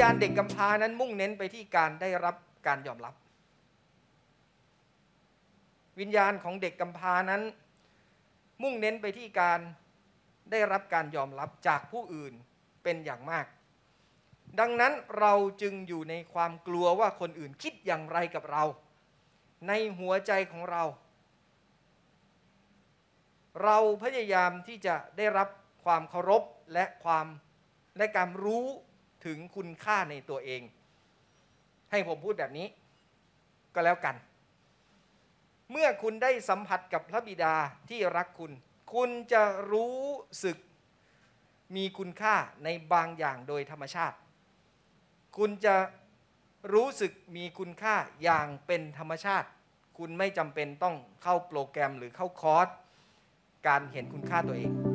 ญาณเด็กกำพร้านั้นมุ่งเน้นไปที่การได้รับการยอมรับ วิญญาณของเด็กกำพร้านั้น มุ่งเน้นไปที่การได้รับการยอมรับจากผู้อื่นเป็นอย่างมาก ดังนั้นเราจึงอยู่ในความกลัวว่าคนอื่นคิดอย่างไรกับเรา ในหัวใจของเรา เราพยายามที่จะได้รับความเคารพและความและการรู้ ถึงคุณค่าในตัวเอง ให้ผมพูดแบบนี้ ก็แล้วกัน เมื่อคุณได้สัมผัสกับพระบิดาที่รักคุณ คุณจะรู้สึกมีคุณค่าในบางอย่างโดยธรรมชาติ คุณจะรู้สึกมีคุณค่าอย่างเป็นธรรมชาติ คุณไม่จำเป็นต้องเข้าโปรแกรมหรือเข้าคอร์สการเห็นคุณค่าตัวเอง